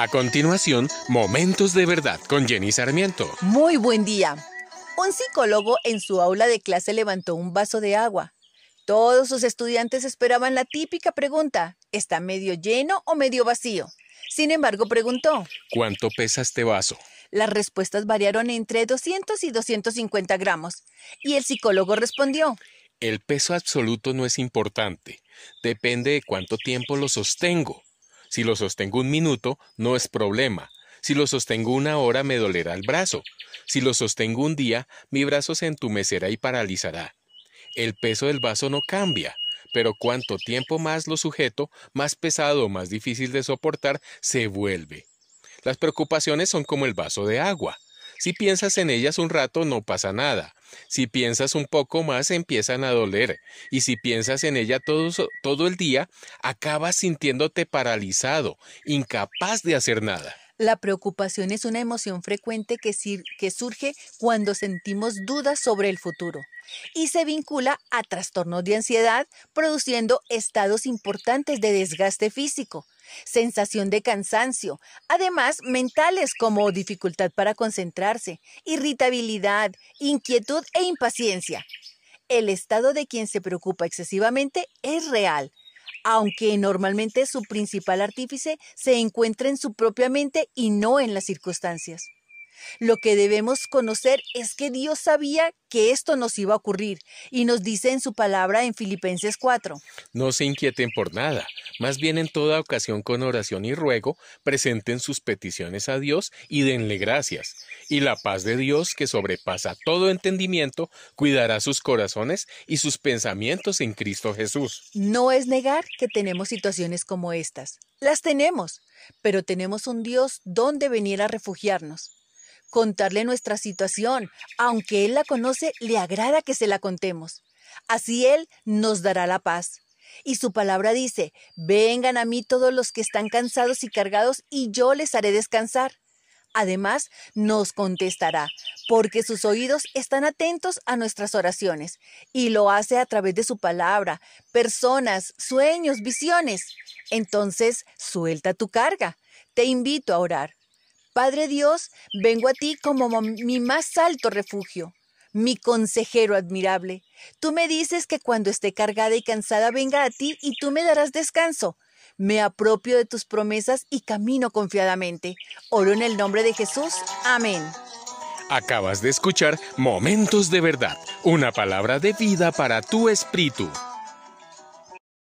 A continuación, Momentos de Verdad con Jenny Sarmiento. Muy buen día. Un psicólogo en su aula de clase levantó un vaso de agua. Todos sus estudiantes esperaban la típica pregunta, ¿está medio lleno o medio vacío? Sin embargo, preguntó, ¿Cuánto pesa este vaso? Las respuestas variaron entre 200 y 250 gramos. Y el psicólogo respondió, El peso absoluto no es importante. Depende de cuánto tiempo lo sostengo. Si lo sostengo un minuto, no es problema. Si lo sostengo una hora, me dolerá el brazo. Si lo sostengo un día, mi brazo se entumecerá y paralizará. El peso del vaso no cambia, pero cuanto tiempo más lo sujeto, más pesado o más difícil de soportar se vuelve. Las preocupaciones son como el vaso de agua. Si piensas en ellas un rato no pasa nada. Si piensas un poco más empiezan a doler. Y si piensas en ella todo, todo el día, acabas sintiéndote paralizado, incapaz de hacer nada. La preocupación es una emoción frecuente que, que, surge cuando sentimos dudas sobre el futuro y se vincula a trastornos de ansiedad, produciendo estados importantes de desgaste físico, sensación de cansancio, además mentales como dificultad para concentrarse, irritabilidad, inquietud e impaciencia. El estado de quien se preocupa excesivamente es real, aunque normalmente su principal artífice se encuentra en su propia mente y no en las circunstancias. Lo que debemos conocer es que Dios sabía que esto nos iba a ocurrir y nos dice en su palabra en Filipenses 4. No se inquieten por nada, más bien en toda ocasión con oración y ruego presenten sus peticiones a Dios y denle gracias. Y la paz de Dios, que sobrepasa todo entendimiento, cuidará sus corazones y sus pensamientos en Cristo Jesús. No es negar que tenemos situaciones como estas. Las tenemos, pero tenemos un Dios donde venir a refugiarnos contarle nuestra situación. Aunque Él la conoce, le agrada que se la contemos. Así Él nos dará la paz. Y su palabra dice, vengan a mí todos los que están cansados y cargados, y yo les haré descansar. Además, nos contestará, porque sus oídos están atentos a nuestras oraciones, y lo hace a través de su palabra, personas, sueños, visiones. Entonces, suelta tu carga. Te invito a orar. Padre Dios, vengo a ti como mi más alto refugio, mi consejero admirable. Tú me dices que cuando esté cargada y cansada venga a ti y tú me darás descanso. Me apropio de tus promesas y camino confiadamente. Oro en el nombre de Jesús. Amén. Acabas de escuchar Momentos de Verdad, una palabra de vida para tu espíritu.